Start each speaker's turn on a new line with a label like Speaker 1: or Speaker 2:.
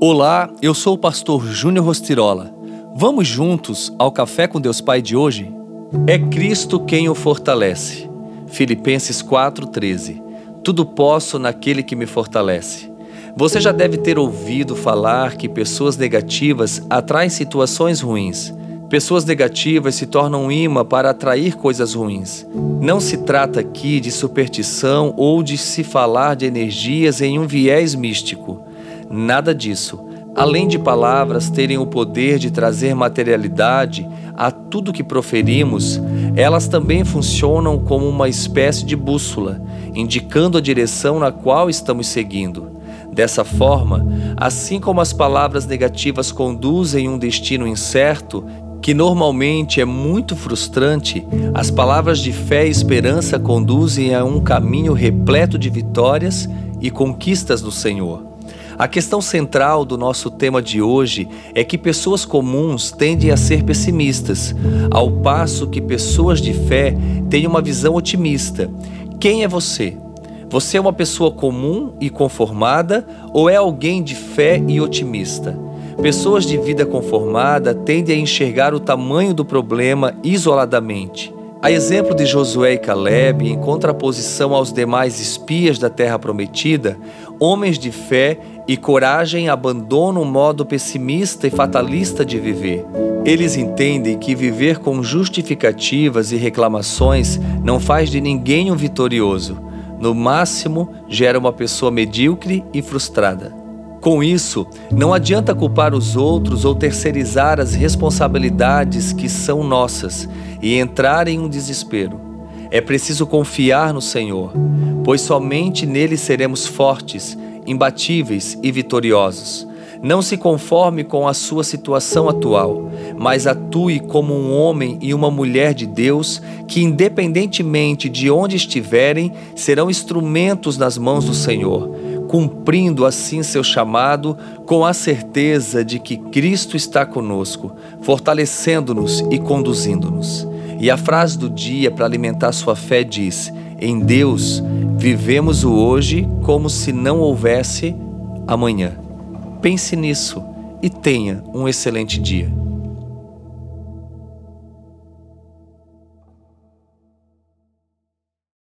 Speaker 1: Olá, eu sou o pastor Júnior Rostirola. Vamos juntos ao Café com Deus Pai de hoje? É Cristo quem o fortalece. Filipenses 4:13. Tudo posso naquele que me fortalece. Você já deve ter ouvido falar que pessoas negativas atraem situações ruins. Pessoas negativas se tornam um imã para atrair coisas ruins. Não se trata aqui de superstição ou de se falar de energias em um viés místico. Nada disso. Além de palavras terem o poder de trazer materialidade a tudo que proferimos, elas também funcionam como uma espécie de bússola, indicando a direção na qual estamos seguindo. Dessa forma, assim como as palavras negativas conduzem um destino incerto, que normalmente é muito frustrante, as palavras de fé e esperança conduzem a um caminho repleto de vitórias e conquistas no Senhor. A questão central do nosso tema de hoje é que pessoas comuns tendem a ser pessimistas, ao passo que pessoas de fé têm uma visão otimista. Quem é você? Você é uma pessoa comum e conformada ou é alguém de fé e otimista? Pessoas de vida conformada tendem a enxergar o tamanho do problema isoladamente. A exemplo de Josué e Caleb, em contraposição aos demais espias da terra prometida, homens de fé e coragem abandonam o modo pessimista e fatalista de viver. Eles entendem que viver com justificativas e reclamações não faz de ninguém um vitorioso. No máximo, gera uma pessoa medíocre e frustrada. Com isso, não adianta culpar os outros ou terceirizar as responsabilidades que são nossas e entrar em um desespero. É preciso confiar no Senhor, pois somente nele seremos fortes, imbatíveis e vitoriosos. Não se conforme com a sua situação atual, mas atue como um homem e uma mulher de Deus que, independentemente de onde estiverem, serão instrumentos nas mãos do Senhor cumprindo assim seu chamado com a certeza de que Cristo está conosco, fortalecendo-nos e conduzindo-nos. E a frase do dia para alimentar sua fé diz: Em Deus vivemos o hoje como se não houvesse amanhã. Pense nisso e tenha um excelente dia.